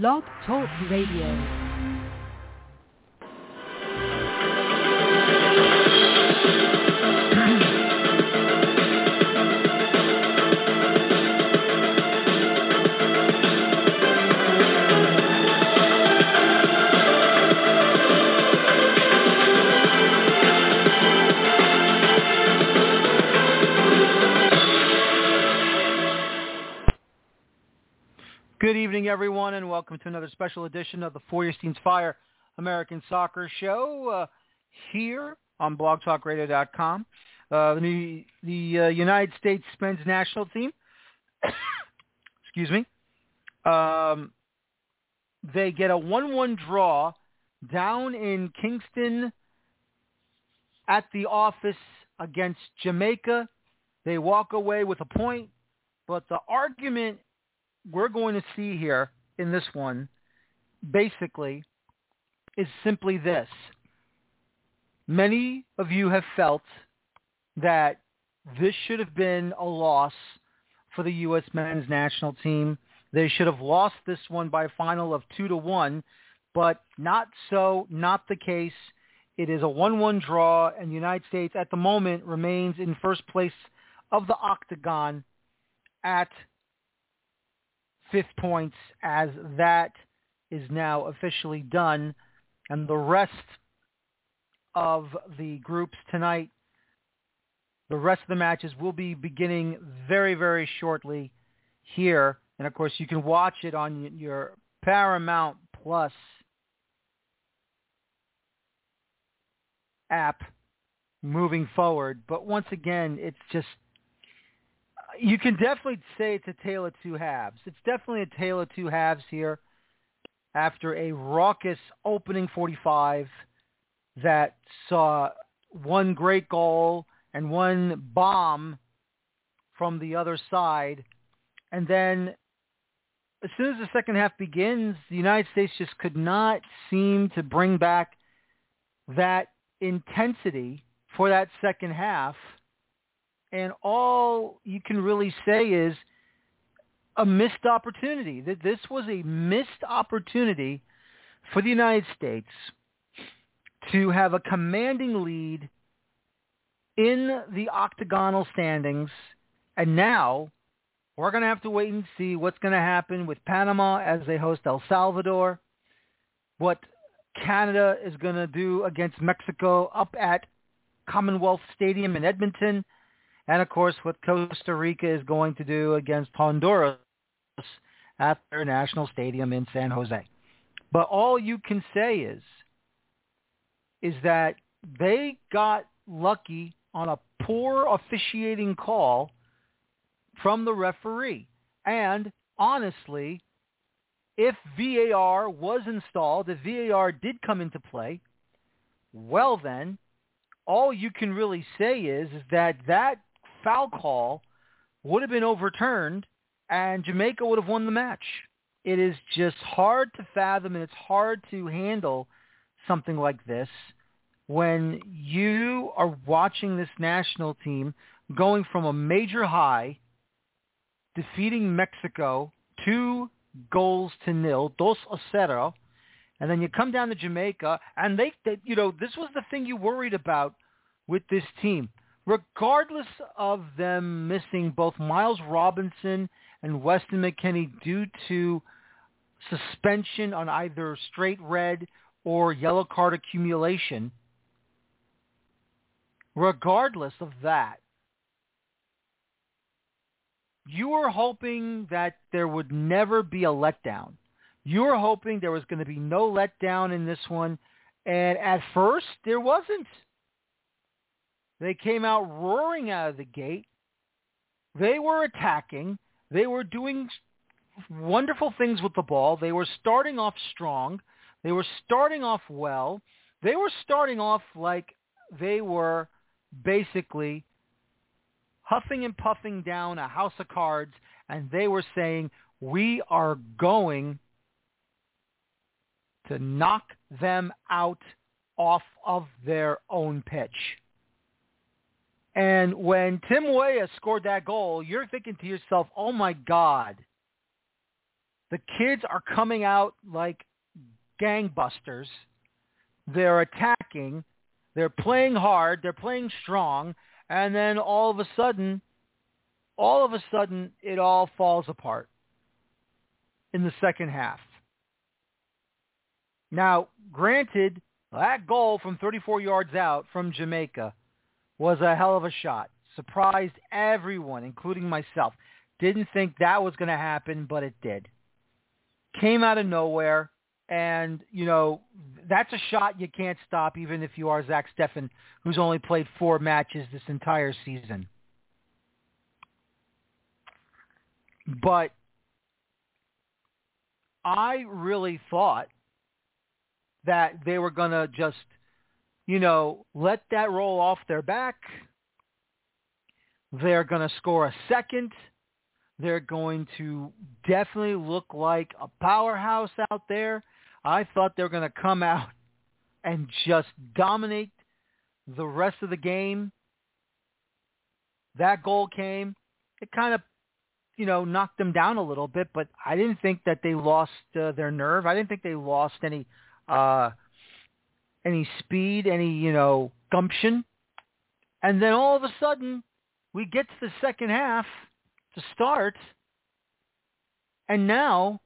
Blog Talk Radio. Good evening, everyone, and welcome to another special edition of the Feuerstein's Fire American Soccer Show uh, here on blogtalkradio.com. Uh, the the uh, United States men's national team, excuse me, um, they get a 1-1 draw down in Kingston at the office against Jamaica. They walk away with a point, but the argument we're going to see here in this one basically is simply this. Many of you have felt that this should have been a loss for the U.S. men's national team. They should have lost this one by a final of 2 to 1, but not so, not the case. It is a 1-1 draw, and the United States at the moment remains in first place of the octagon at fifth points as that is now officially done. And the rest of the groups tonight, the rest of the matches will be beginning very, very shortly here. And of course, you can watch it on your Paramount Plus app moving forward. But once again, it's just you can definitely say it's a tale of two halves. It's definitely a tale of two halves here after a raucous opening 45 that saw one great goal and one bomb from the other side. And then as soon as the second half begins, the United States just could not seem to bring back that intensity for that second half – and all you can really say is a missed opportunity. That this was a missed opportunity for the United States to have a commanding lead in the octagonal standings, and now we're going to have to wait and see what's going to happen with Panama as they host El Salvador, what Canada is going to do against Mexico up at Commonwealth Stadium in Edmonton, and of course what Costa Rica is going to do against Honduras at their national stadium in San Jose. But all you can say is, is that they got lucky on a poor officiating call from the referee. And honestly, if VAR was installed, if VAR did come into play, well then, all you can really say is, is that that foul call would have been overturned and Jamaica would have won the match. It is just hard to fathom and it's hard to handle something like this when you are watching this national team going from a major high, defeating Mexico two goals to nil, dos a cero, and then you come down to Jamaica, and they, they, you know, this was the thing you worried about with this team regardless of them missing both Miles Robinson and Weston McKennie due to suspension on either straight red or yellow card accumulation, regardless of that, you were hoping that there would never be a letdown. You were hoping there was going to be no letdown in this one. And at first, there wasn't. They came out roaring out of the gate. They were attacking. They were doing wonderful things with the ball. They were starting off strong. They were starting off well. They were starting off like they were basically huffing and puffing down a house of cards, and they were saying, we are going to knock them out off of their own pitch. And when Tim Weah scored that goal, you're thinking to yourself, oh my God, The kids are coming out like gangbusters. They're attacking. They're playing hard. They're playing strong. And then all of a sudden, all of a sudden, it all falls apart in the second half. Now, granted, that goal from 34 yards out from Jamaica was a hell of a shot. Surprised everyone, including myself. Didn't think that was going to happen, but it did. Came out of nowhere, and, you know, that's a shot you can't stop even if you are Zach Steffen, who's only played four matches this entire season. But I really thought that they were going to just, you know, let that roll off their back. They're going to score a second. They're going to definitely look like a powerhouse out there. I thought they were going to come out and just dominate the rest of the game. That goal came. It kind of you know, knocked them down a little bit, but I didn't think that they lost uh, their nerve. I didn't think they lost any uh any speed, any, you know, gumption. And then all of a sudden, we get to the second half to start, and now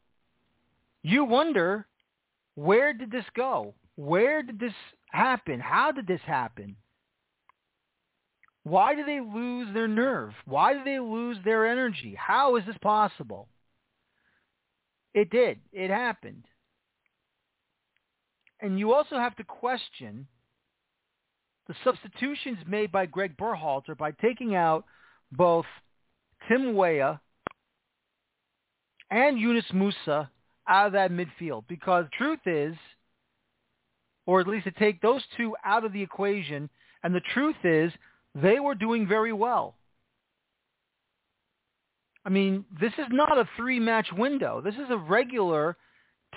you wonder, where did this go? Where did this happen? How did this happen? Why do they lose their nerve? Why do they lose their energy? How is this possible? It did. It happened. And you also have to question the substitutions made by Greg Berhalter by taking out both Tim Weah and Yunus Musah out of that midfield. Because truth is, or at least to take those two out of the equation, and the truth is they were doing very well. I mean, this is not a three-match window. This is a regular,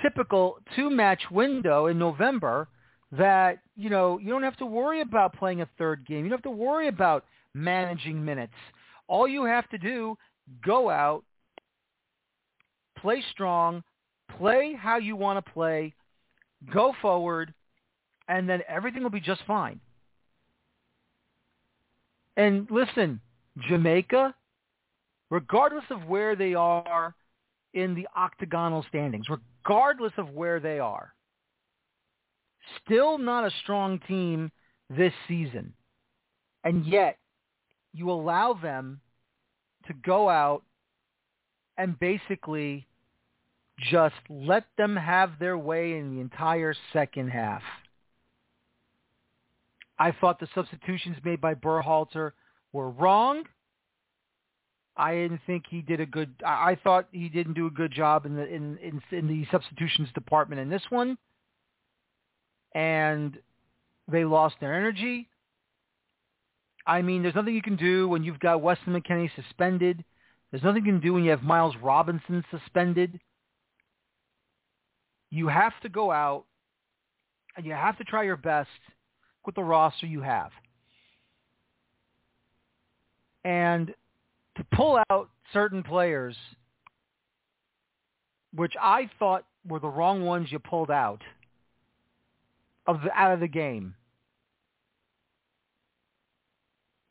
typical two-match window in November that, you know, you don't have to worry about playing a third game. You don't have to worry about managing minutes. All you have to do, go out, play strong, play how you want to play, go forward, and then everything will be just fine. And listen, Jamaica, regardless of where they are in the octagonal standings, regardless of where they are, still not a strong team this season. And yet, you allow them to go out and basically just let them have their way in the entire second half. I thought the substitutions made by Berhalter were wrong. I didn't think he did a good. I thought he didn't do a good job in the in in, in the substitutions department in this one, and they lost their energy. I mean, there's nothing you can do when you've got Weston McKennie suspended. There's nothing you can do when you have Miles Robinson suspended. You have to go out and you have to try your best with the roster you have. And to pull out certain players, which I thought were the wrong ones you pulled out of the, out of the game.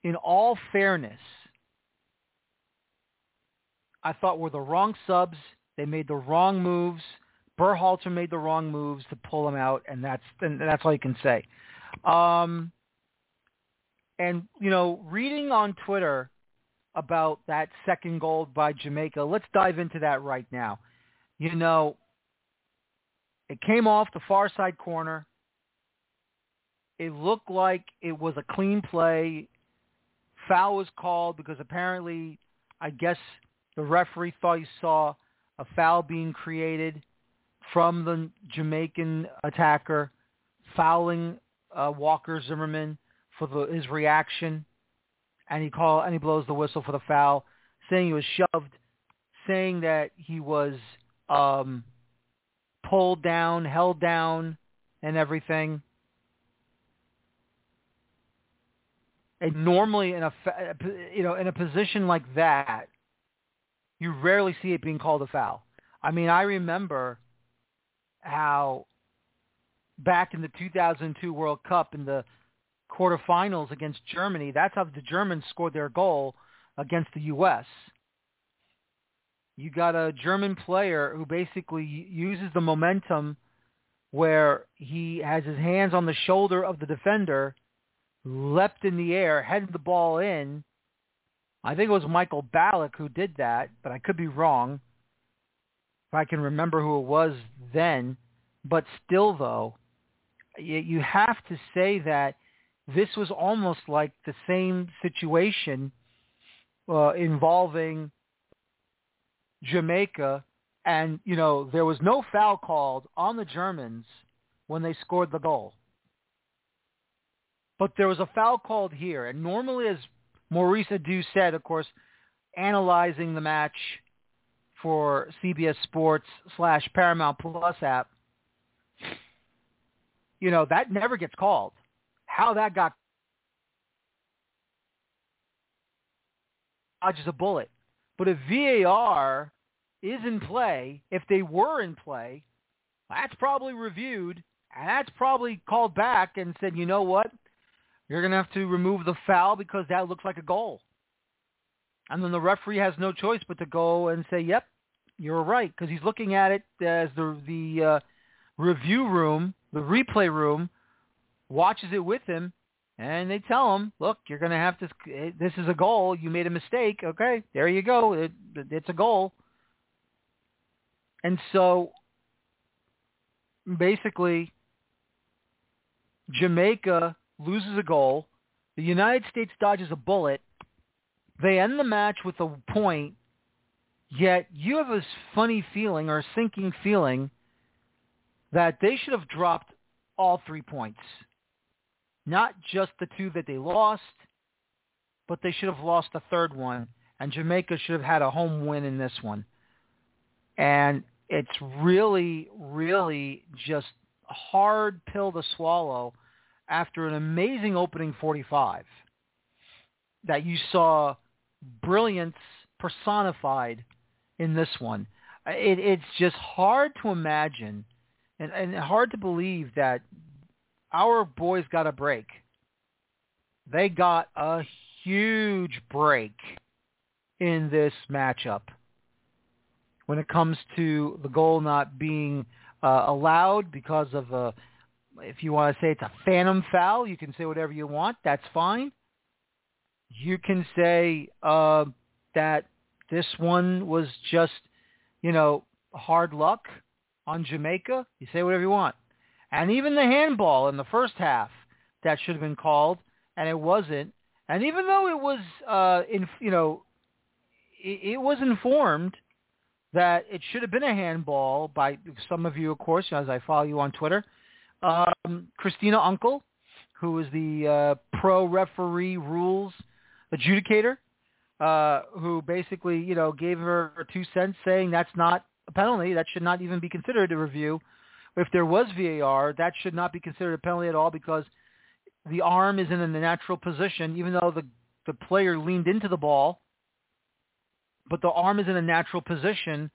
In all fairness, I thought were the wrong subs. They made the wrong moves. Berhalter made the wrong moves to pull them out, and that's and that's all you can say. Um, and, you know, reading on Twitter about that second goal by Jamaica, let's dive into that right now. You know, it came off the far side corner. It looked like it was a clean play. Foul was called because apparently, I guess the referee thought he saw a foul being created from the Jamaican attacker fouling uh, Walker Zimmerman for the, his reaction, and he call and he blows the whistle for the foul, saying he was shoved, saying that he was um, pulled down, held down, and everything. And normally in a you know in a position like that, you rarely see it being called a foul. I mean, I remember how back in the 2002 World Cup in the quarterfinals against Germany, that's how the Germans scored their goal against the U.S. You got a German player who basically uses the momentum where he has his hands on the shoulder of the defender, leapt in the air, headed the ball in. I think it was Michael Ballack who did that, but I could be wrong. If I can remember who it was then. But still, though, you have to say that this was almost like the same situation uh, involving Jamaica, and you know there was no foul called on the Germans when they scored the goal, but there was a foul called here. And normally, as Maurice Edu said, of course, analyzing the match for CBS Sports slash Paramount Plus app, you know that never gets called. How that got dodges a bullet. But if VAR is in play, if they were in play, that's probably reviewed and that's probably called back and said, you know what? You're going to have to remove the foul because that looks like a goal. And then the referee has no choice but to go and say, yep, you're right, because he's looking at it as the the uh, review room, the replay room, watches it with him and they tell him, look, you're going to have to, eh, this is a goal. You made a mistake. Okay, there you go. It, it's a goal. And so basically Jamaica loses a goal. The United States dodges a bullet. They end the match with a point, yet you have this funny feeling or sinking feeling that they should have dropped all three points not just the two that they lost, but they should have lost the third one, and Jamaica should have had a home win in this one. And it's really, really just a hard pill to swallow after an amazing opening 45 that you saw brilliance personified in this one. It, it's just hard to imagine and, and hard to believe that our boys got a break. They got a huge break in this matchup when it comes to the goal not being uh, allowed because of a, if you want to say it's a phantom foul, you can say whatever you want. That's fine. You can say uh, that this one was just, you know, hard luck on Jamaica. You say whatever you want and even the handball in the first half that should have been called, and it wasn't. And even though it was, uh, in you know, it, it was informed that it should have been a handball by some of you, of course, as I follow you on Twitter. Um, Christina Unkel, who is the uh, pro referee rules adjudicator, uh, who basically, you know, gave her two cents saying that's not a penalty. That should not even be considered a review if there was VAR, that should not be considered a penalty at all because the arm is in a natural position, even though the, the player leaned into the ball, but the arm is in a natural position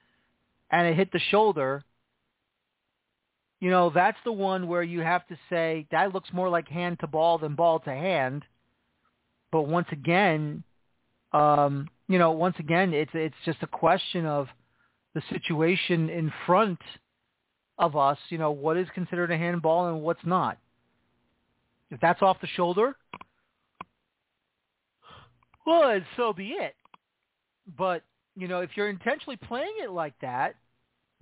and it hit the shoulder. You know, that's the one where you have to say that looks more like hand to ball than ball to hand. But once again, um, you know, once again, it's it's just a question of the situation in front of us, you know, what is considered a handball and what's not. If that's off the shoulder, well, so be it. But, you know, if you're intentionally playing it like that,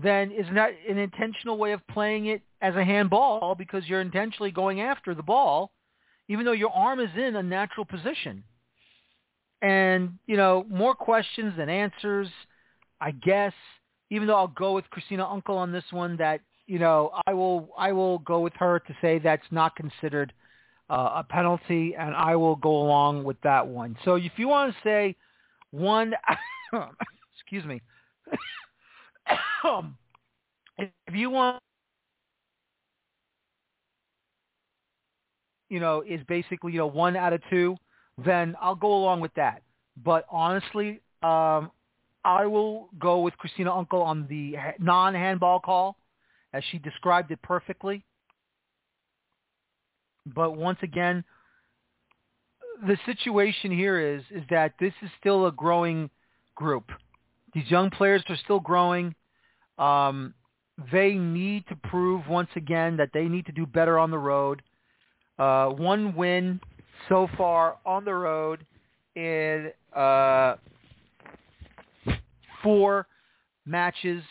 then isn't that an intentional way of playing it as a handball because you're intentionally going after the ball, even though your arm is in a natural position? And, you know, more questions than answers, I guess even though I'll go with Christina Unkel on this one, that you know I will I will go with her to say that's not considered uh, a penalty, and I will go along with that one. So if you want to say one, excuse me, if you want, you know, is basically you know one out of two, then I'll go along with that. But honestly, um, I will go with Christina Unkel on the non-handball call, as she described it perfectly. But once again, the situation here is is that this is still a growing group. These young players are still growing. Um, they need to prove once again that they need to do better on the road. Uh, one win so far on the road in uh, four matches.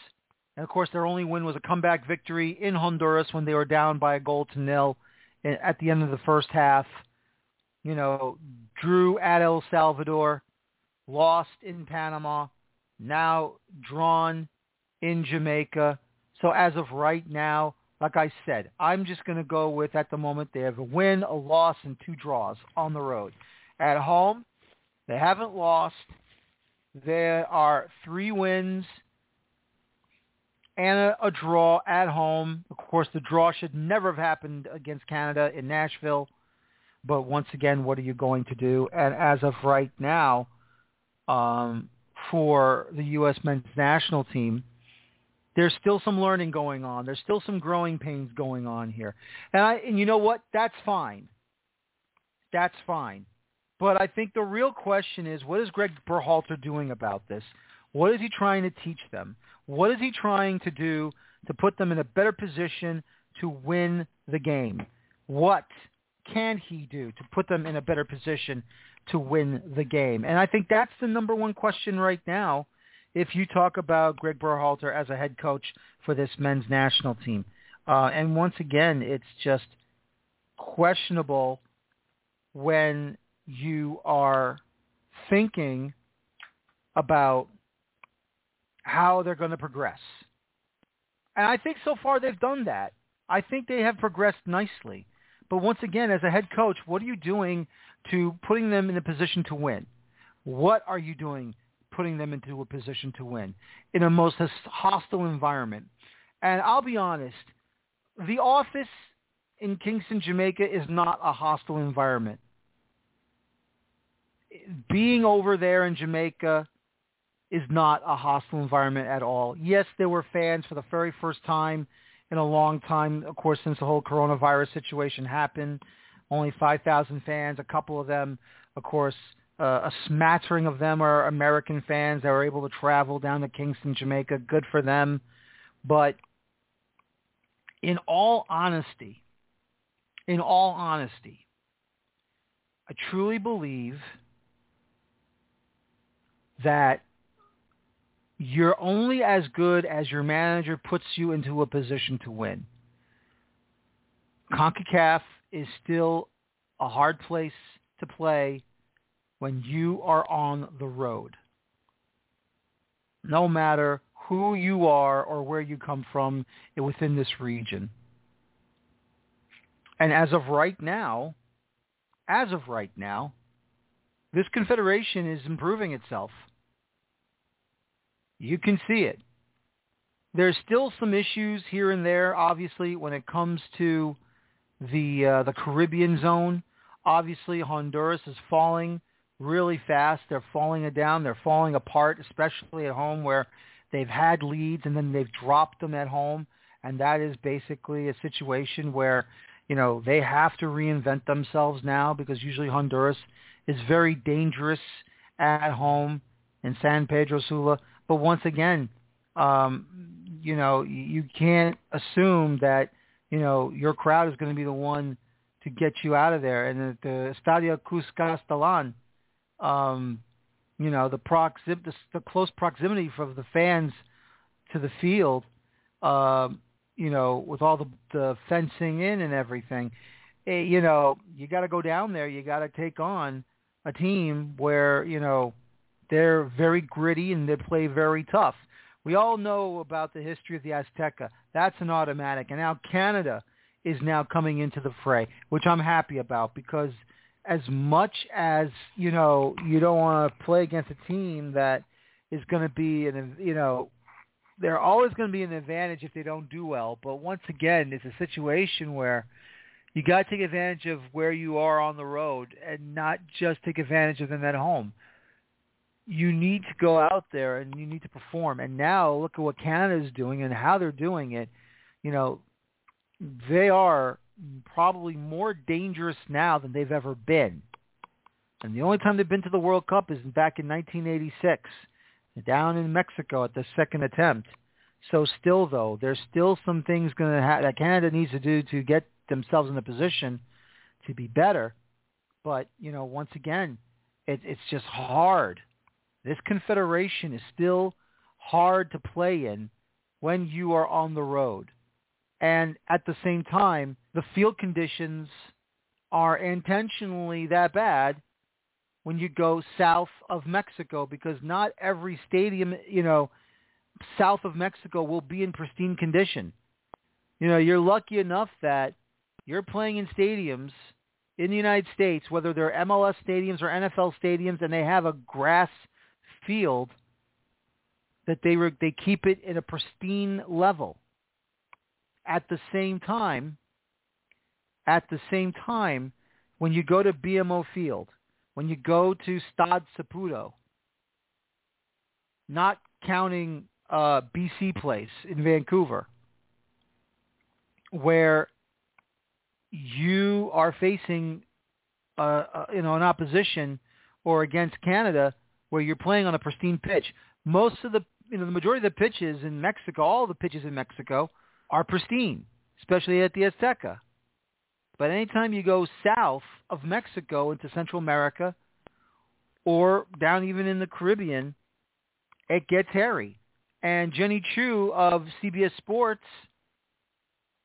And of course, their only win was a comeback victory in Honduras when they were down by a goal to nil at the end of the first half. You know, drew at El Salvador, lost in Panama, now drawn in Jamaica. So as of right now, like I said, I'm just going to go with at the moment they have a win, a loss, and two draws on the road. At home, they haven't lost. There are three wins and a, a draw at home. Of course, the draw should never have happened against Canada in Nashville. But once again, what are you going to do? And as of right now, um, for the U.S. men's national team, there's still some learning going on. There's still some growing pains going on here. And I and you know what? That's fine. That's fine. But I think the real question is what is Greg Berhalter doing about this? What is he trying to teach them? What is he trying to do to put them in a better position to win the game? What can he do to put them in a better position to win the game? And I think that's the number one question right now if you talk about Greg Berhalter as a head coach for this men's national team. Uh, and once again, it's just questionable when you are thinking about how they're going to progress. And I think so far they've done that. I think they have progressed nicely. But once again, as a head coach, what are you doing to putting them in a position to win? What are you doing putting them into a position to win in a most hostile environment. And I'll be honest, the office in Kingston, Jamaica is not a hostile environment. Being over there in Jamaica is not a hostile environment at all. Yes, there were fans for the very first time in a long time, of course, since the whole coronavirus situation happened. Only 5,000 fans, a couple of them, of course, uh, a smattering of them are American fans that were able to travel down to Kingston, Jamaica. Good for them. But in all honesty, in all honesty, I truly believe that you're only as good as your manager puts you into a position to win. CONCACAF is still a hard place to play when you are on the road. No matter who you are or where you come from eh, within this region. And as of right now, as of right now, this confederation is improving itself. You can see it. There's still some issues here and there, obviously, when it comes to the uh, the Caribbean zone. Obviously, Honduras is falling really fast. They're falling down. They're falling apart, especially at home where they've had leads and then they've dropped them at home. And that is basically a situation where, you know, they have to reinvent themselves now because usually Honduras is very dangerous at home in San Pedro Sula. But once again, um, you know, you can't assume that, you know, your crowd is going to be the one to get you out of there. And the, Estadio Cuscatlán um, you know, the proxim, the, the close proximity from the fans to the field, um, you know, with all the, the fencing in and everything, it, eh, you know, you got to go down there. You got to take on a team where, you know, they're very gritty and they play very tough. We all know about the history of the Azteca. That's an automatic. And now Canada is now coming into the fray, which I'm happy about because – as much as you know you don't want to play against a team that is going to be an you know they're always going to be an advantage if they don't do well but once again it's a situation where you got to take advantage of where you are on the road and not just take advantage of them at home you need to go out there and you need to perform. And now look at what Canada is doing and how they're doing it. You know, they are probably more dangerous now than they've ever been. And the only time they've been to the World Cup is back in 1986, down in Mexico at the second attempt. So still, though, there's still some things going to ha- that Canada needs to do to get themselves in a position to be better. But you know, once again, it, it's just hard. This confederation is still hard to play in when you are on the road. And at the same time, the field conditions are intentionally that bad when you go south of Mexico because not every stadium, you know, south of Mexico will be in pristine condition. You know, you're lucky enough that you're playing in stadiums in the United States, whether they're MLS stadiums or NFL stadiums, and they have a grass field that they re- they keep it in a pristine level. At the same time, at the same time, when you go to BMO Field, when you go to Stade Saputo, not counting uh, BC Place in Vancouver, where you are facing, uh, uh, you know, an opposition or against Canada where you're playing on a pristine pitch. Most of the, you know, the majority of the pitches in Mexico, all the pitches in Mexico are pristine, especially at the Azteca. But anytime you go south of Mexico into Central America or down even in the Caribbean, it gets hairy. And Jenny Chiu of CBS Sports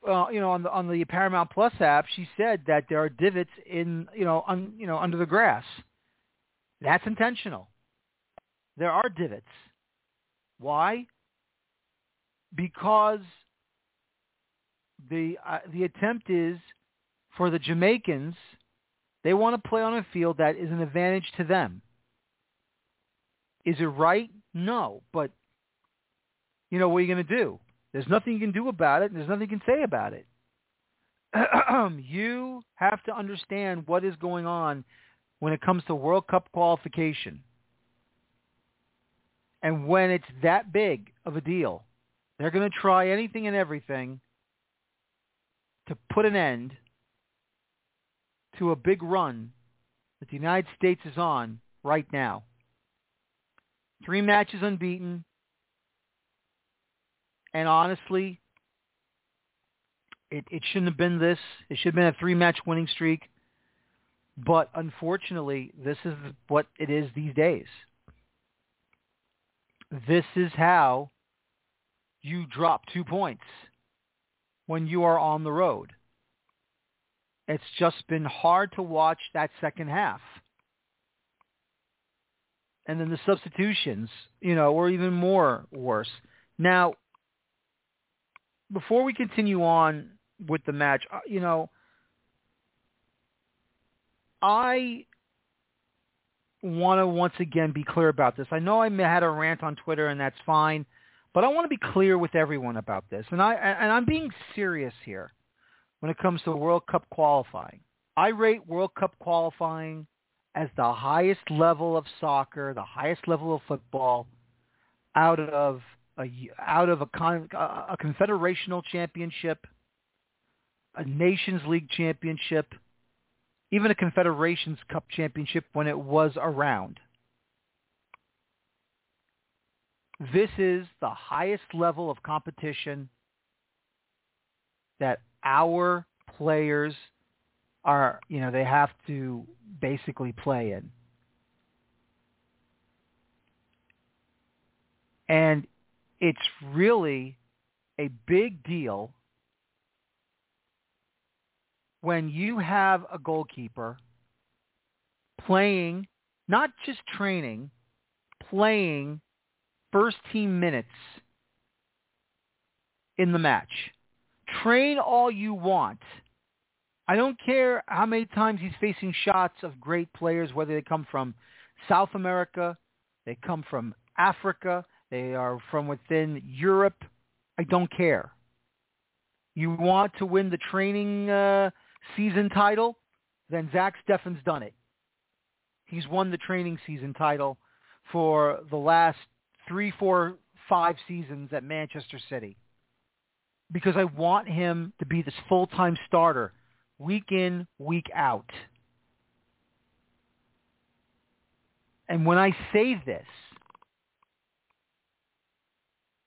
uh, you know, on the on the Paramount Plus app, she said that there are divots in, you know, un, you know, under the grass. That's intentional. There are divots. Why? Because the uh, the attempt is for the Jamaicans. They want to play on a field that is an advantage to them. Is it right? No, but you know what are you going to do? There's nothing you can do about it. And there's nothing you can say about it. you have to understand what is going on when it comes to World Cup qualification. And when it's that big of a deal, they're going to try anything and everything to put an end to a big run that the United States is on right now. Three matches unbeaten, and honestly, it, it shouldn't have been this. It should have been a three-match winning streak. But unfortunately, this is what it is these days. This is how you drop two points when you are on the road. It's just been hard to watch that second half. And then the substitutions, you know, were even more worse. Now, before we continue on with the match, uh, you know, I want to once again be clear about this. I know I had a rant on Twitter, and that's fine, but I want to be clear with everyone about this. And I and I'm being serious here when it comes to World Cup qualifying. I rate World Cup qualifying as the highest level of soccer, the highest level of football out of a, out of a, con, a confederational championship, a Nations League championship, even a Confederations Cup championship when it was around. This is the highest level of competition that our players are, you know, they have to basically play in. And it's really a big deal when you have a goalkeeper playing, not just training, playing first team minutes in the match. Train all you want. I don't care how many times he's facing shots of great players, whether they come from South America, they come from Africa, they are from within Europe. I don't care. You want to win the training uh, season title? Then Zach Steffen's done it. He's won the training season title for the last three, four, five seasons at Manchester City because I want him to be this full-time starter week in, week out. And when I say this,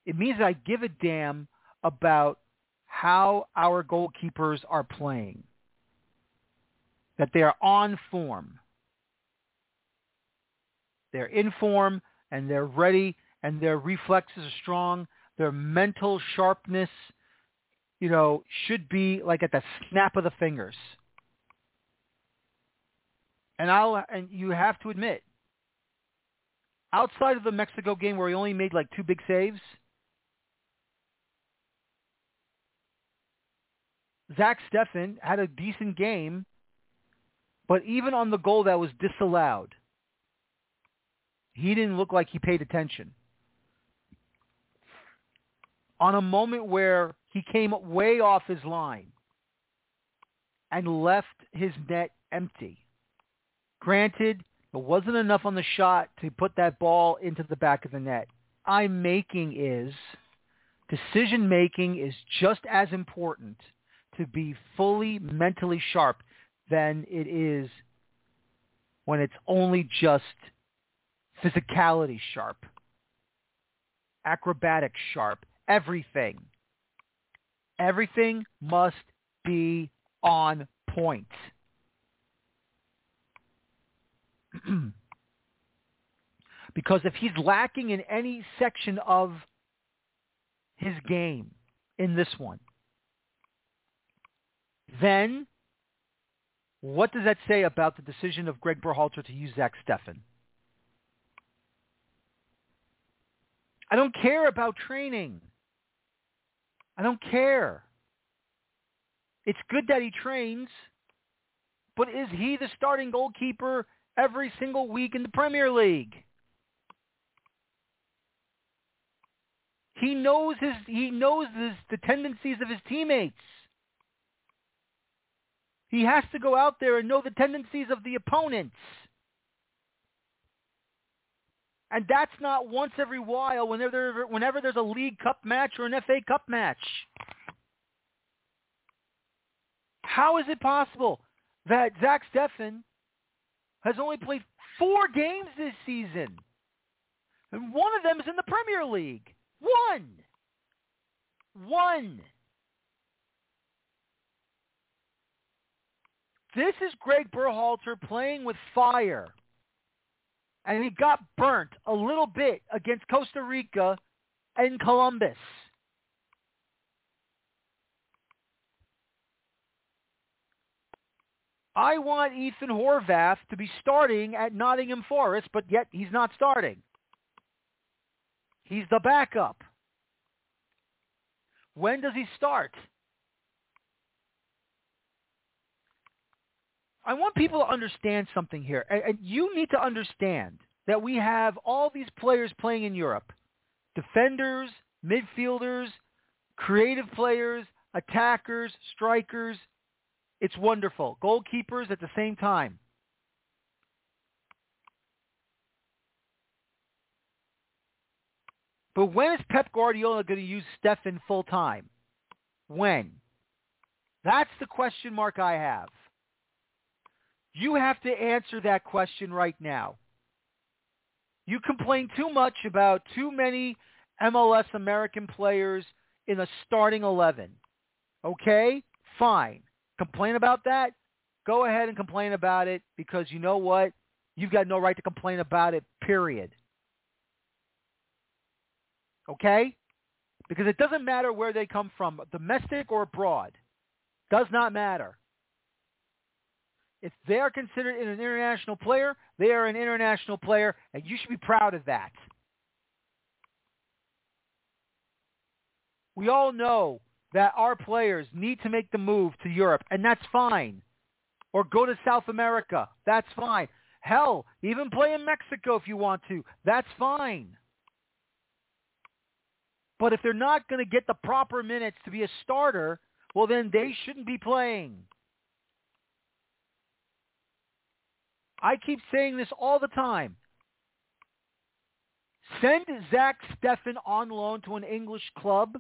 it means I give a damn about how our goalkeepers are playing, that they are on form. They're in form and they're ready and their reflexes are strong. Their mental sharpness, you know, should be like at the snap of the fingers. And I'll and you have to admit, outside of the Mexico game where he only made like two big saves, Zach Steffen had a decent game, but even on the goal that was disallowed, he didn't look like he paid attention. On a moment where he came way off his line and left his net empty. Granted, there wasn't enough on the shot to put that ball into the back of the net. I'm making is decision making is just as important to be fully mentally sharp than it is when it's only just physicality sharp, acrobatic sharp, everything. Everything must be on point. because if he's lacking in any section of his game in this one, then what does that say about the decision of Greg Berhalter to use Zach Steffen? I don't care about training. I don't care. It's good that he trains, but is he the starting goalkeeper every single week in the Premier League? He knows his he knows his, the tendencies of his teammates. He has to go out there and know the tendencies of the opponents. And that's not once every while whenever, whenever there's a League Cup match or an FA Cup match. How is it possible that Zach Steffen has only played four games this season? And one of them is in the Premier League. One. One. This is Greg Berhalter playing with fire. And he got burnt a little bit against Costa Rica and Columbus. I want Ethan Horvath to be starting at Nottingham Forest, but yet he's not starting. He's the backup. When does he start? I want people to understand something here. And you need to understand that we have all these players playing in Europe. Defenders, midfielders, creative players, attackers, strikers. It's wonderful. Goalkeepers at the same time. But when is Pep Guardiola going to use Steffen full time? When? That's the question mark I have. You have to answer that question right now. You complain too much about too many MLS American players in a starting 11. Okay? Fine. Complain about that? Go ahead and complain about it because you know what? You've got no right to complain about it, period. Okay? Because it doesn't matter where they come from, domestic or abroad. Does not matter. If they are considered an international player, they are an international player, and you should be proud of that. We all know that our players need to make the move to Europe, and that's fine. Or go to South America. That's fine. Hell, even play in Mexico if you want to. That's fine. But if they're not going to get the proper minutes to be a starter, well, then they shouldn't be playing. I keep saying this all the time. Send Zach Steffen on loan to an English club,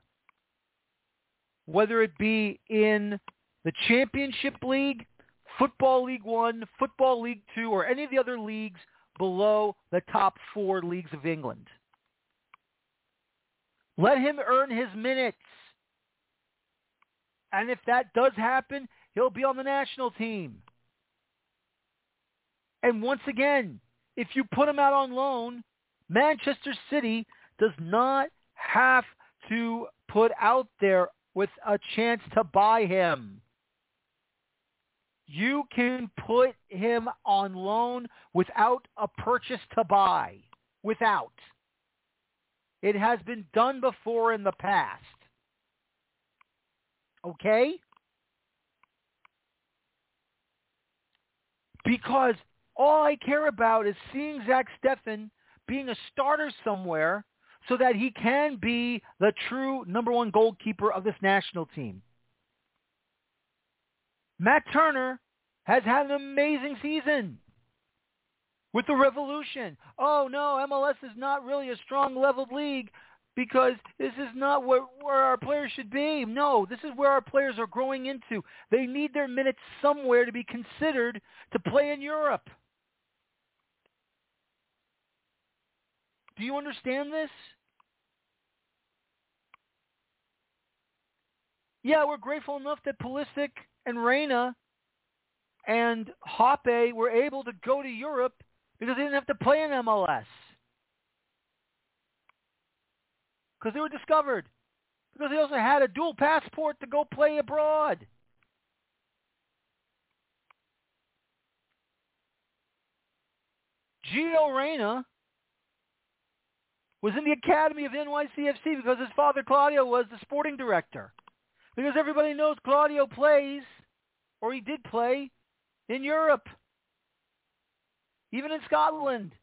whether it be in the Championship League, Football League One, Football League Two, or any of the other leagues below the top four leagues of England. Let him earn his minutes. And if that does happen, he'll be on the national team. And once again, if you put him out on loan, Manchester City does not have to put out there with a chance to buy him. You can put him on loan without a purchase to buy. Without. It has been done before in the past. Okay? Because all I care about is seeing Zach Steffen being a starter somewhere so that he can be the true number one goalkeeper of this national team. Matt Turner has had an amazing season with the Revolution. Oh no, MLS is not really a strong leveled league because this is not where, where our players should be. No, this is where our players are growing into. They need their minutes somewhere to be considered to play in Europe. Do you understand this? Yeah, we're grateful enough that Pulisic and Reyna and Hoppe were able to go to Europe because they didn't have to play in MLS. Because they were discovered. Because they also had a dual passport to go play abroad. Gio Reyna was in the academy of NYCFC because his father Claudio was the sporting director. Because everybody knows Claudio plays, or he did play, in Europe even in Scotland,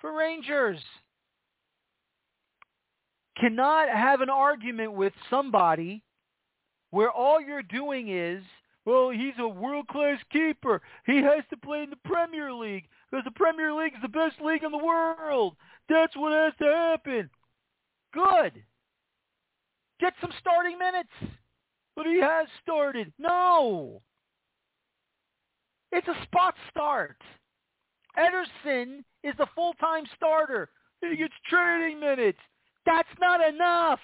for Rangers. Cannot have an argument with somebody where all you're doing is, well, he's a world-class keeper. He has to play in the Premier League because the Premier League is the best league in the world. That's what has to happen. Good. Get some starting minutes. But he has started. No. It's a spot start. Ederson is the full-time starter. He gets training minutes. That's not enough.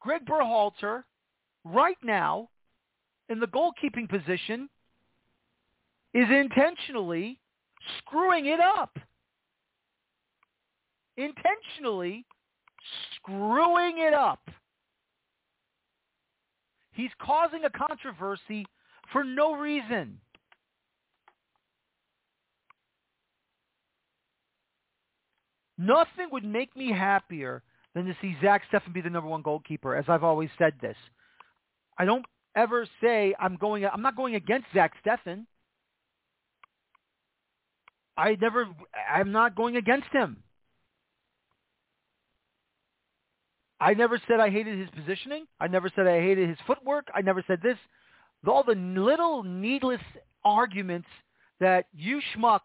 Greg Berhalter, right now, in the goalkeeping position, is intentionally screwing it up. Intentionally screwing it up. He's causing a controversy for no reason. Nothing would make me happier than to see Zach Steffen be the number one goalkeeper, as I've always said this. I don't ever say I'm going I'm not going against Zach Steffen. I never I'm not going against him. I never said I hated his positioning. I never said I hated his footwork. I never said this. All the little needless arguments that you schmucks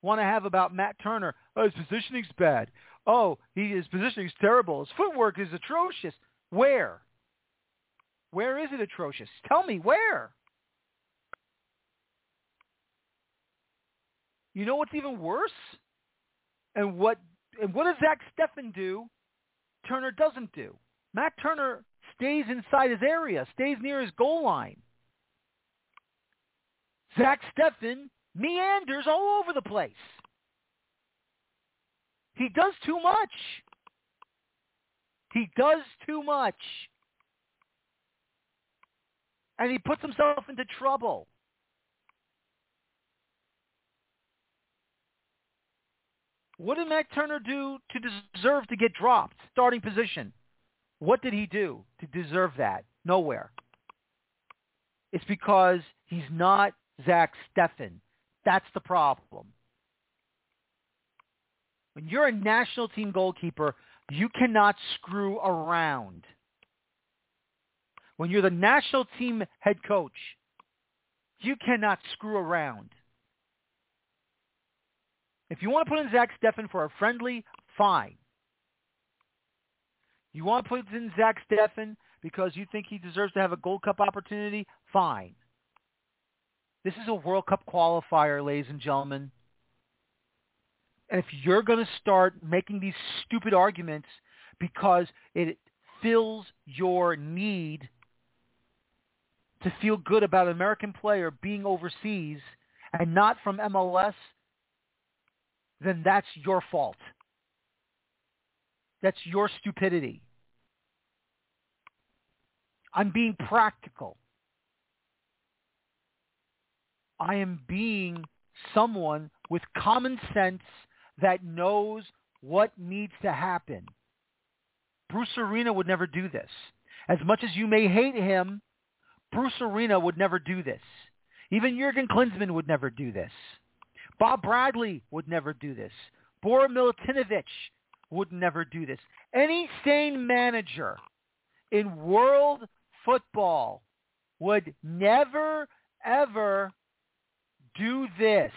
want to have about Matt Turner. Oh, his positioning's bad. Oh, he, his positioning's terrible. His footwork is atrocious. Where? Where is it atrocious? Tell me where. You know what's even worse? And what and what does Zach Steffen do Turner doesn't do. Matt Turner stays inside his area, stays near his goal line. Zach Steffen meanders all over the place. He does too much. He does too much. And he puts himself into trouble. What did Matt Turner do to deserve to get dropped? Starting position. What did he do to deserve that? Nowhere. It's because he's not Zach Steffen. That's the problem. When you're a national team goalkeeper, you cannot screw around. When you're the national team head coach, You cannot screw around. If you want to put in Zach Steffen for a friendly, fine. You want to put in Zach Steffen because you think he deserves to have a Gold Cup opportunity? Fine. This is a World Cup qualifier, ladies and gentlemen. And if you're going to start making these stupid arguments because it fills your need to feel good about an American player being overseas and not from MLS, then that's your fault. That's your stupidity. I'm being practical. I am being someone with common sense that knows what needs to happen. Bruce Arena would never do this. As much as you may hate him, Bruce Arena would never do this. Even Jurgen Klinsmann would never do this. Bob Bradley would never do this. Bora Milutinovic would never do this. Any sane manager in world football would never, ever do this.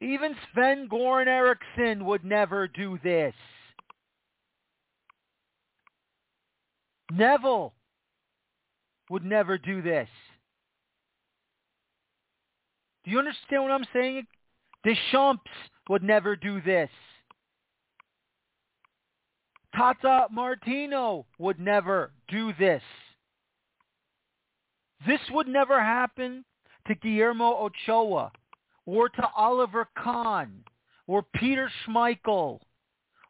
Even Sven Goran Eriksson would never do this. Neville would never do this. Do you understand what I'm saying? Deschamps would never do this. Tata Martino would never do this. This would never happen to Guillermo Ochoa or to Oliver Kahn or Peter Schmeichel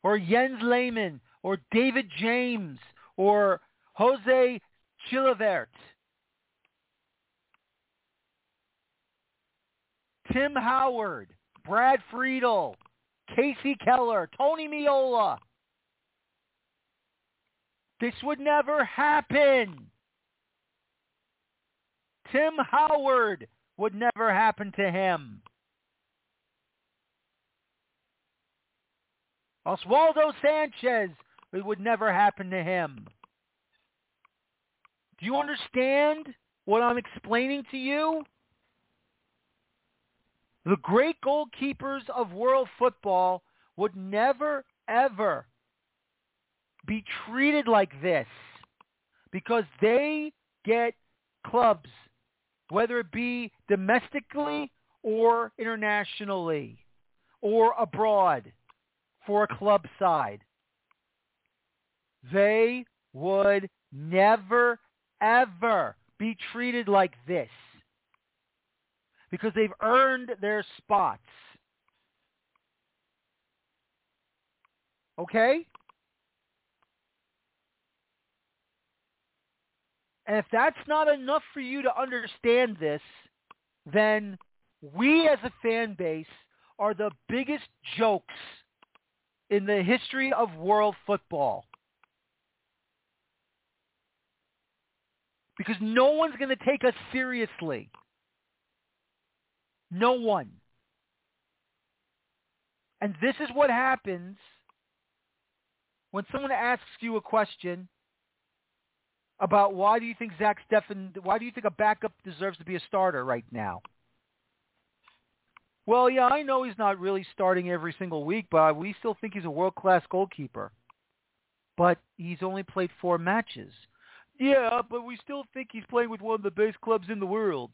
or Jens Lehmann or David James or Jose Chilavert. Tim Howard, Brad Friedel, Kasey Keller, Tony Meola. This would never happen. Tim Howard would never happen to him. Oswaldo Sanchez, it would never happen to him. Do you understand what I'm explaining to you? The great goalkeepers of world football would never, ever be treated like this because they get clubs, whether it be domestically or internationally or abroad for a club side. They would never, ever be treated like this because they've earned their spots. Okay? And if that's not enough for you to understand this, then we as a fan base are the biggest jokes in the history of world football. Because no one's going to take us seriously. No one. And this is what happens when someone asks you a question about why do you think Zach Steffen, why do you think a backup deserves to be a starter right now? Well, yeah, I know he's not really starting every single week, but we still think he's a world-class goalkeeper. But he's only played four matches. Yeah, but we still think he's playing with one of the best clubs in the world.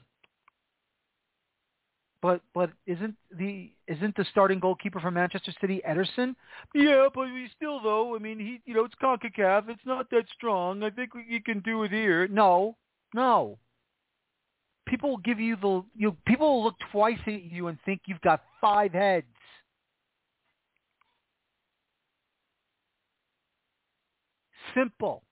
But but isn't the isn't the starting goalkeeper for Manchester City Ederson? Yeah, but we still though. I mean, he you know it's Concacaf. It's not that strong. I think you can do it here. No, no. People will give you the you. People will look twice at you and think you've got five heads. Simple.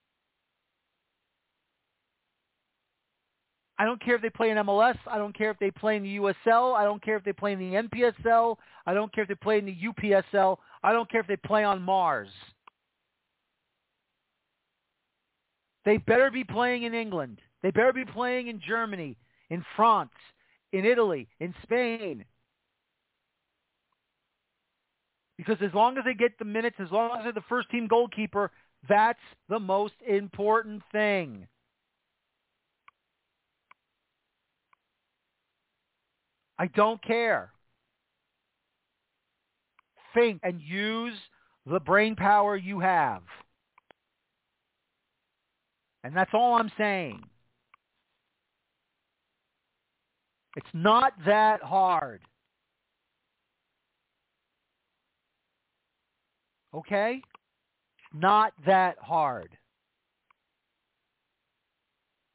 I don't care if they play in MLS. I don't care if they play in the USL. I don't care if they play in the NPSL. I don't care if they play in the UPSL. I don't care if they play on Mars. They better be playing in England. They better be playing in Germany, in France, in Italy, in Spain. Because as long as they get the minutes, as long as they're the first team goalkeeper, that's the most important thing. I don't care. Think and use the brain power you have. And that's all I'm saying. It's not that hard. Okay? Not that hard.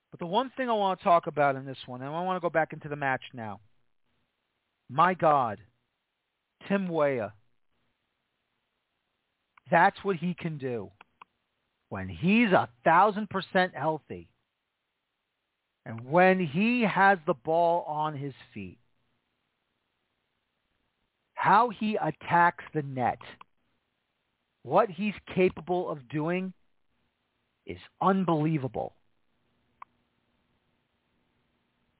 But the one thing I want to talk about in this one, and I want to go back into the match now. My God, Tim Weah. That's what he can do. When he's a thousand percent healthy, and when he has the ball on his feet, how he attacks the net, what he's capable of doing is unbelievable.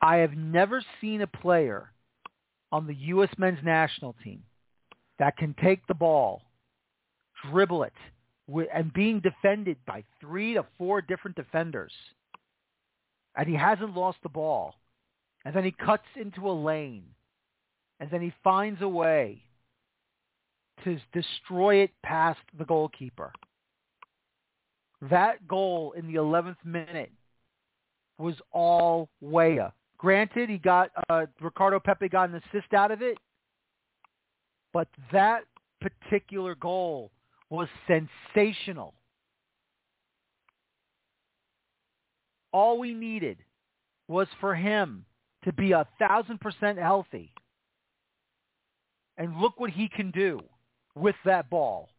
I have never seen a player on the U.S. men's national team that can take the ball, dribble it, and being defended by three to four different defenders – and he hasn't lost the ball. And then he cuts into a lane. And then he finds a way to destroy it past the goalkeeper. That goal in the 11th minute was all Weah. Granted, he got uh, Ricardo Pepi got an assist out of it, but that particular goal was sensational. All we needed was for him to be a thousand percent healthy. And look what he can do with that ball.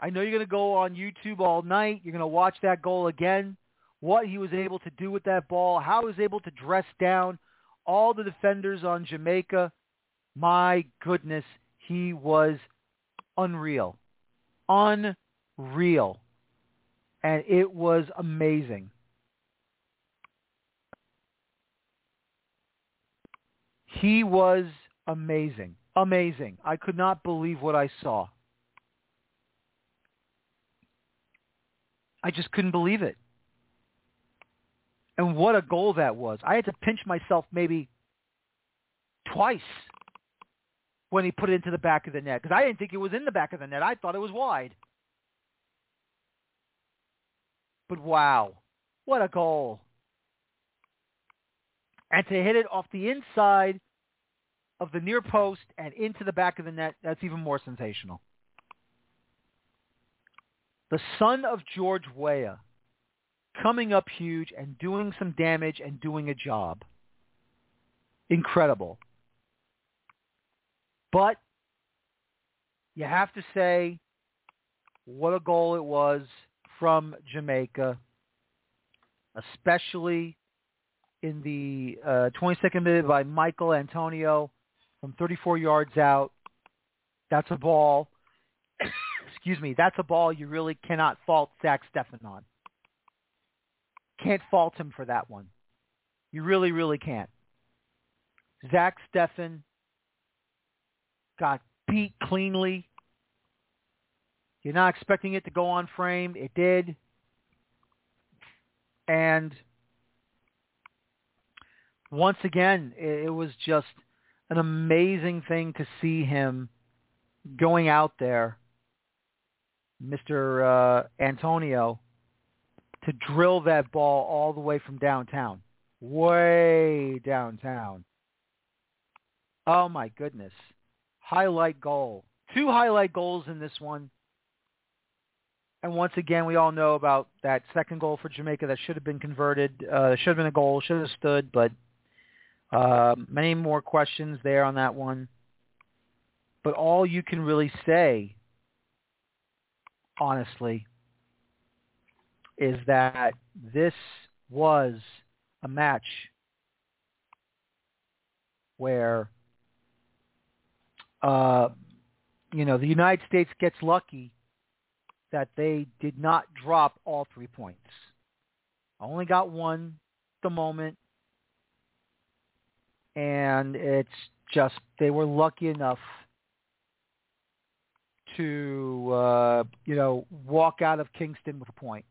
I know you're going to go on YouTube all night. You're going to watch that goal again. What he was able to do with that ball, how he was able to dress down all the defenders on Jamaica. My goodness, he was unreal. Unreal and it was amazing. He was amazing. Amazing. I could not believe what I saw. I just couldn't believe it. And what a goal that was. I had to pinch myself maybe twice when he put it into the back of the net because I didn't think it was in the back of the net. I thought it was wide. But wow, what a goal. And to hit it off the inside of the near post and into the back of the net, that's even more sensational. The son of George Weah coming up huge and doing some damage and doing a job. Incredible. But you have to say what a goal it was from Jamaica, especially in the uh, 22nd minute by Michail Antonio from 34 yards out. That's a ball. Excuse me. That's a ball you really cannot fault Zach Steffen on. Can't fault him for that one. You really, really can't. Zach Steffen got beat cleanly you're not expecting it to go on frame. It did. And once again, it, was just an amazing thing to see him going out there, Mr. Uh, Antonio, to drill that ball all the way from downtown, way downtown. Oh my goodness. Highlight goal. Two highlight goals in this one. And once again, we all know about that second goal for Jamaica that should have been converted. Uh, should have been a goal, should have stood, but uh, many more questions there on that one. But all you can really say, honestly, is that this was a match where, uh, you know, the United States gets lucky that they did not drop all three points. Only got one at the moment. And it's just they were lucky enough to uh, you know walk out of Kingston with a point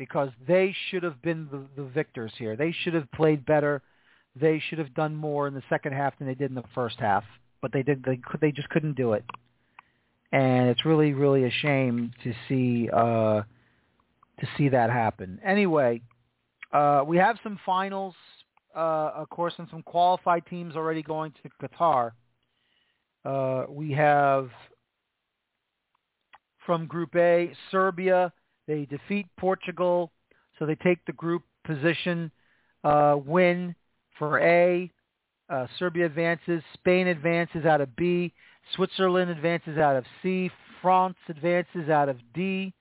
because they should have been the, the victors here. They should have played better. They should have done more in the second half than they did in the first half, but they did. They could. They just couldn't do it, and it's really, really a shame to see uh, to see that happen. Anyway, uh, we have some finals, uh, of course, and some qualified teams already going to Qatar. Uh, we have from Group A, Serbia. They defeat Portugal, so they take the group position uh, win for A. Uh, Serbia advances. Spain advances out of B. Switzerland advances out of C. France advances out of D.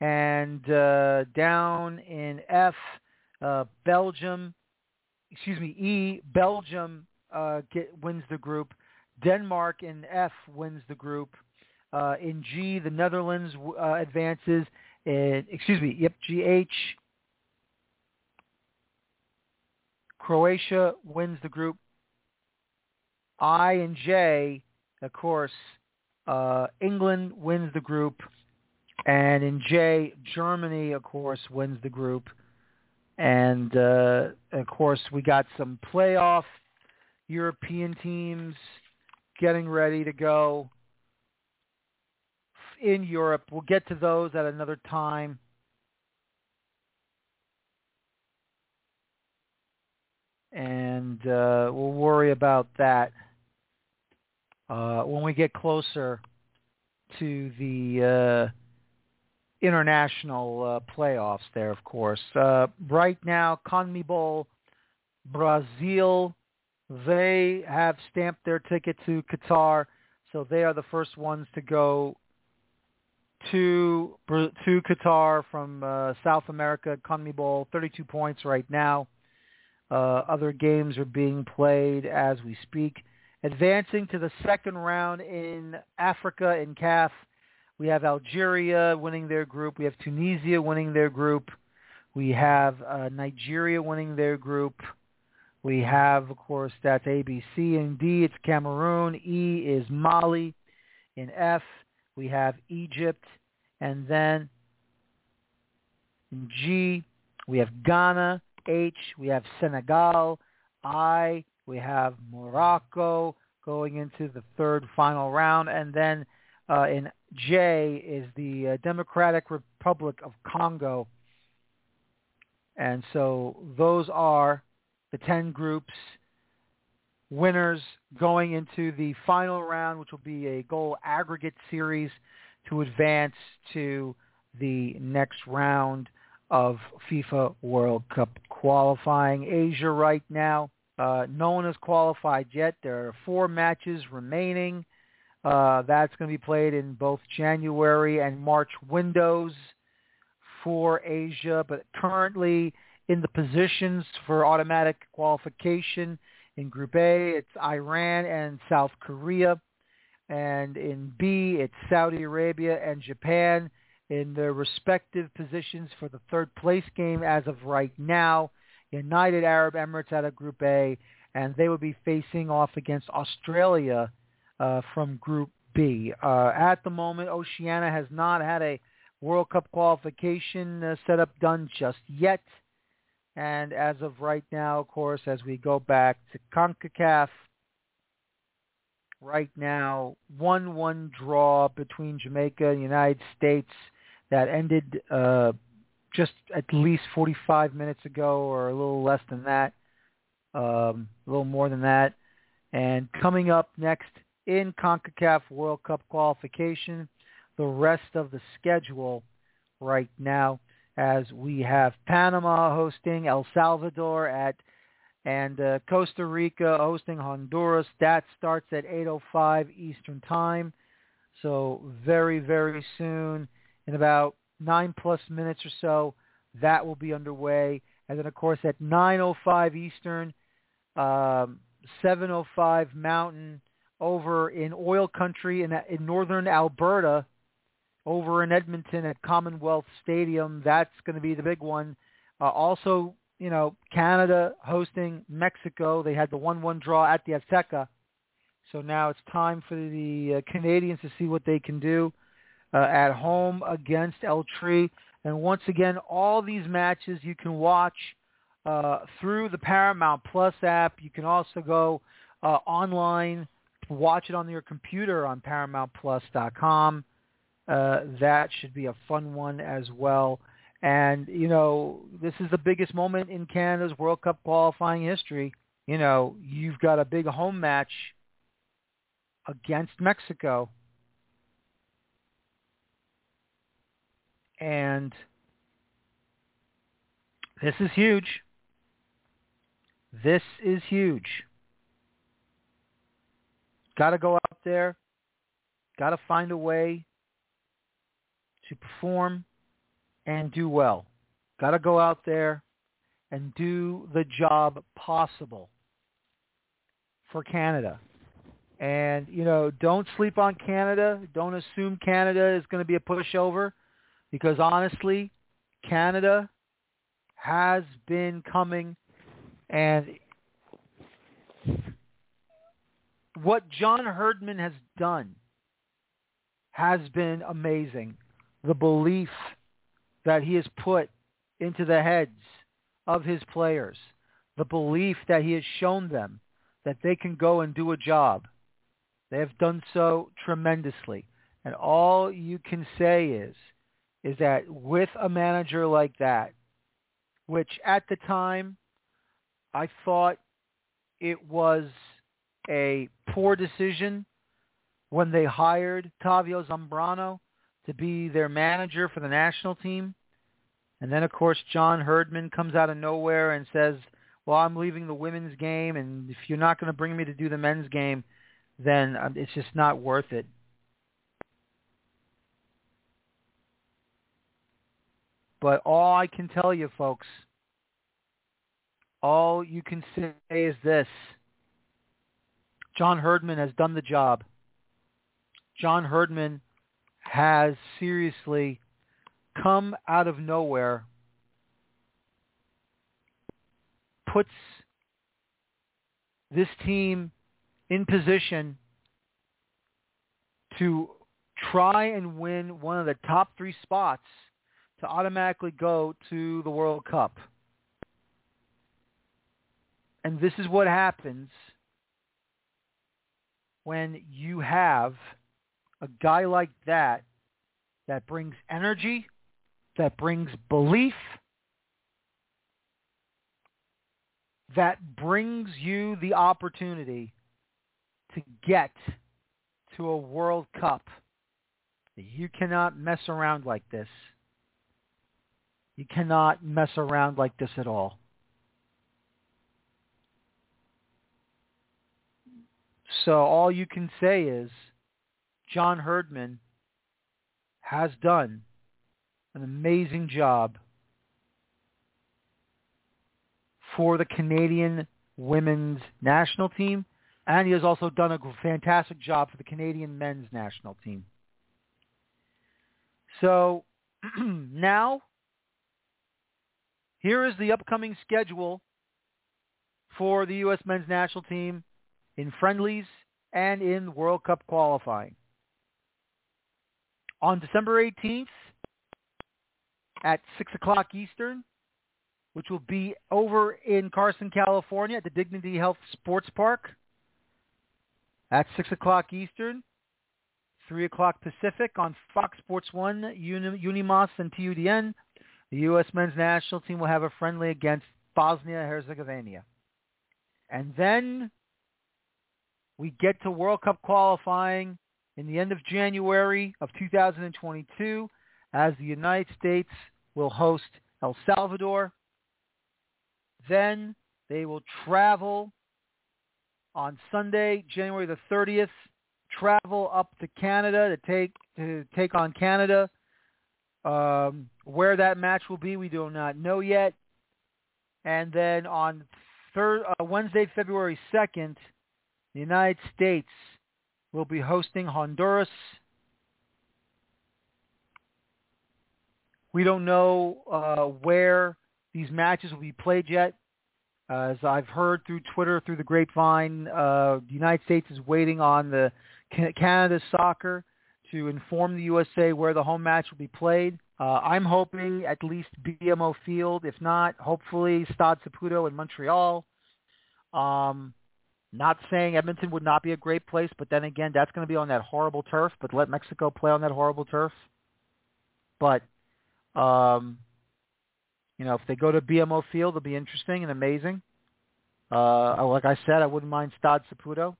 And uh, down in F, uh, Belgium, excuse me, E, Belgium uh, get, wins the group. Denmark in F wins the group. Uh, in G, the Netherlands uh, advances. Excuse me, yep, GH. Croatia wins the group. I and J, of course, uh, England wins the group. And in J, Germany, of course, wins the group. And, uh, of course, we got some playoff European teams getting ready to go in Europe. We'll get to those at another time. And uh, we'll worry about that uh, when we get closer to the uh, international uh, playoffs there, of course. Uh, right now, CONMEBOL, Brazil, they have stamped their ticket to Qatar, so they are the first ones to go to to Qatar from uh, South America, CONMEBOL, 32 points right now. Uh, other games are being played as we speak. Advancing to the second round in Africa in CAF, we have Algeria winning their group. We have Tunisia winning their group. We have uh, Nigeria winning their group. We have, of course, that's ABC. and D, it's Cameroon. E is Mali. In F, we have Egypt. And then G, we have Ghana. H, we have Senegal. I, we have Morocco going into the third final round. And then uh, in J is the uh, Democratic Republic of Congo. And so those are the 10 groups winners going into the final round, which will be a goal aggregate series to advance to the next round of FIFA World Cup qualifying. Asia right now, uh, no one has qualified yet. There are four matches remaining. Uh, that's going to be played in both January and March windows for Asia, but currently in the positions for automatic qualification in Group A, it's Iran and South Korea. And in B, it's Saudi Arabia and Japan in their respective positions for the third place game as of right now. United Arab Emirates out of Group A, and they would be facing off against Australia uh, from Group B. Uh, at the moment, Oceania has not had a World Cup qualification uh, setup done just yet. And as of right now, of course, as we go back to CONCACAF, right now, 1-1 draw between Jamaica and the United States that ended uh, just at least 45 minutes ago or a little less than that, um, a little more than that. And coming up next in CONCACAF World Cup qualification, the rest of the schedule right now as we have Panama hosting El Salvador at and uh, Costa Rica hosting Honduras. That starts at 8.05 Eastern Time. So very, very soon, in about nine plus minutes or so, that will be underway. And then, of course, at 9.05 Eastern, um, 7.05 Mountain, over in oil country in, in northern Alberta, over in Edmonton at Commonwealth Stadium. That's going to be the big one. Uh, also, you know, Canada hosting Mexico. They had the 1-1 draw at the Azteca. So now it's time for the uh, Canadians to see what they can do uh, at home against El Tri. And once again, all these matches you can watch uh, through the Paramount Plus app. You can also go uh, online, watch it on your computer on ParamountPlus.com. Uh, that should be a fun one as well. And, you know, this is the biggest moment in Canada's World Cup qualifying history. You know, you've got a big home match against Mexico. And this is huge. This is huge. Got to go out there. Got to find a way to perform and do well. Got to go out there and do the job possible for Canada. And, you know, don't sleep on Canada. Don't assume Canada is going to be a pushover because honestly, Canada has been coming and what John Herdman has done has been amazing. The belief that he has put into the heads of his players, the belief that he has shown them that they can go and do a job. They have done so tremendously. And all you can say is, is that with a manager like that, which at the time I thought it was a poor decision when they hired Tavio Zambrano to be their manager for the national team. And then, of course, John Herdman comes out of nowhere and says, well, I'm leaving the women's game, and if you're not going to bring me to do the men's game, then um, it's just not worth it. But all I can tell you, folks, all you can say is this. John Herdman has done the job. John Herdman has seriously come out of nowhere, puts this team in position to try and win one of the top three spots to automatically go to the World Cup. And this is what happens when you have a guy like that that brings energy, that brings belief, that brings you the opportunity to get to a World Cup. You cannot mess around like this. You cannot mess around like this at all. So all you can say is John Herdman has done an amazing job for the Canadian women's national team, and he has also done a fantastic job for the Canadian men's national team. So now, here is the upcoming schedule for the U.S. men's national team in friendlies and in World Cup qualifying. On December 18th at 6 o'clock Eastern, which will be over in Carson, California at the Dignity Health Sports Park at 6 o'clock Eastern, 3 o'clock Pacific on Fox Sports 1, Unimas, and TUDN. The U.S. men's national team will have a friendly against Bosnia-Herzegovina. And then we get to World Cup qualifying in the end of January of 2022 as the United States will host El Salvador. Then they will travel on Sunday, January the 30th, travel up to Canada to take to take on Canada. Um, where that match will be, we do not know yet. And then on uh, Wednesday, February 2nd, the United States will be hosting Honduras. We don't know uh, where these matches will be played yet. As I've heard through Twitter, through the grapevine, uh, the United States is waiting on the Canada Soccer to inform the USA where the home match will be played. Uh, I'm hoping at least BMO Field. If not, hopefully Stade Saputo in Montreal. Um, not saying Edmonton would not be a great place, but then again, that's going to be on that horrible turf. But let Mexico play on that horrible turf. But um, you know, if they go to BMO Field, it'll be interesting and amazing. Uh, like I said, I wouldn't mind Stade Saputo.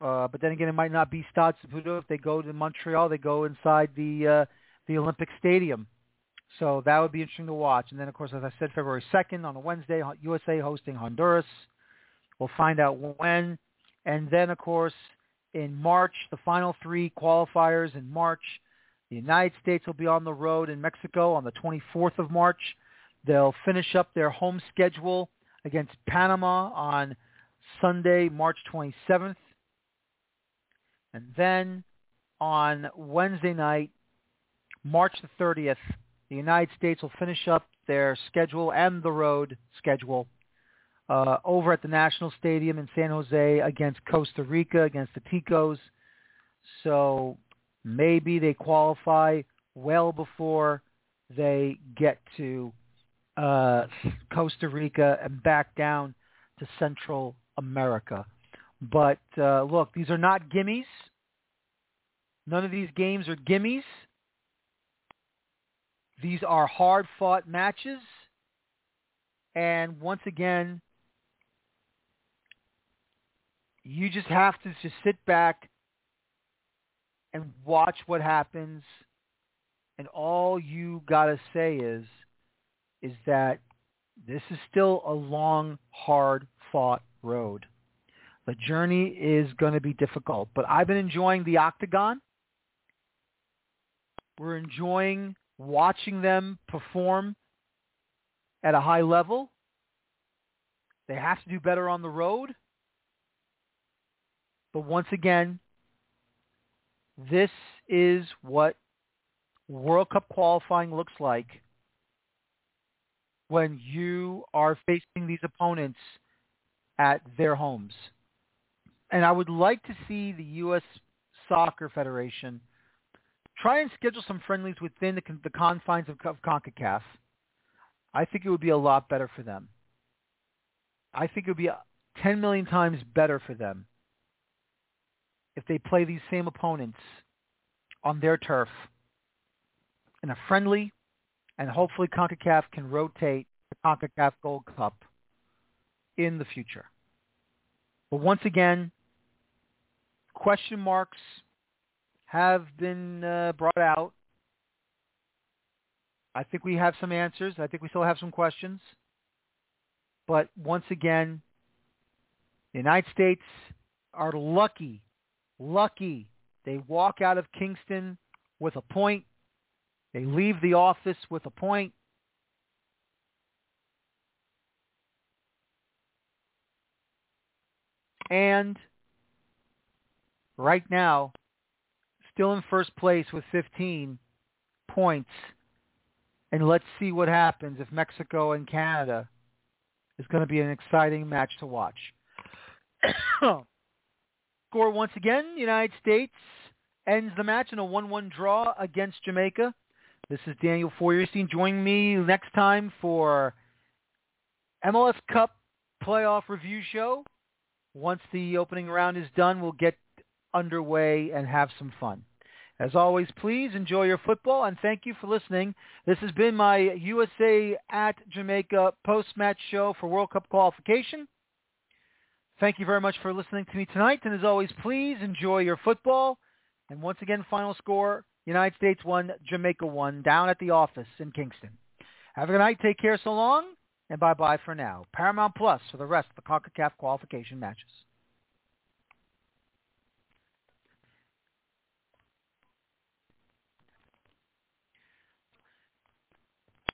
Uh, but then again, it might not be Stade Saputo. If they go to Montreal, they go inside the uh, the Olympic Stadium. So that would be interesting to watch. And then, of course, as I said, February 2nd on a Wednesday, USA hosting Honduras. We'll find out when. And then, of course, in March, the final three qualifiers in March. The United States will be on the road in Mexico on the 24th of March. They'll finish up their home schedule against Panama on Sunday, March 27th. And then on Wednesday night, March the 30th, the United States will finish up their schedule and the road schedule uh, over at the National Stadium in San Jose against Costa Rica, against the Ticos. So maybe they qualify well before they get to uh, Costa Rica and back down to Central America. But uh, look, these are not gimmies. None of these games are gimmies. These are hard-fought matches. And once again, you just have to just sit back and watch what happens. And all you got to say is, is that this is still a long, hard-fought road. The journey is going to be difficult, but I've been enjoying the octagon. We're enjoying watching them perform at a high level. They have to do better on the road. But once again, this is what World Cup qualifying looks like when you are facing these opponents at their homes. And I would like to see the U.S. Soccer Federation try and schedule some friendlies within the, the confines of, of CONCACAF. I think it would be a lot better for them. I think it would be uh, 10 million times better for them if they play these same opponents on their turf in a friendly, and hopefully CONCACAF can rotate the CONCACAF Gold Cup in the future. But once again, question marks have been uh, brought out. I think we have some answers. I think we still have some questions. But once again, the United States are lucky, lucky. They walk out of Kingston with a point. They leave the office with a point. And right now, still in first place with 15 points. And let's see what happens if Mexico and Canada is going to be an exciting match to watch. Score once again, United States ends the match in a 1-1 draw against Jamaica. This is Daniel Feuerstein. Join me next time for MLS Cup playoff review show. Once the opening round is done, we'll get underway and have some fun. As always, please enjoy your football and thank you for listening. This has been my USA at Jamaica post-match show for World Cup qualification. Thank you very much for listening to me tonight. And as always, please enjoy your football. And once again, final score, United States 1, Jamaica 1, down at the office in Kingston. Have a good night. Take care so long. And bye-bye for now. Paramount Plus for the rest of the CONCACAF qualification matches.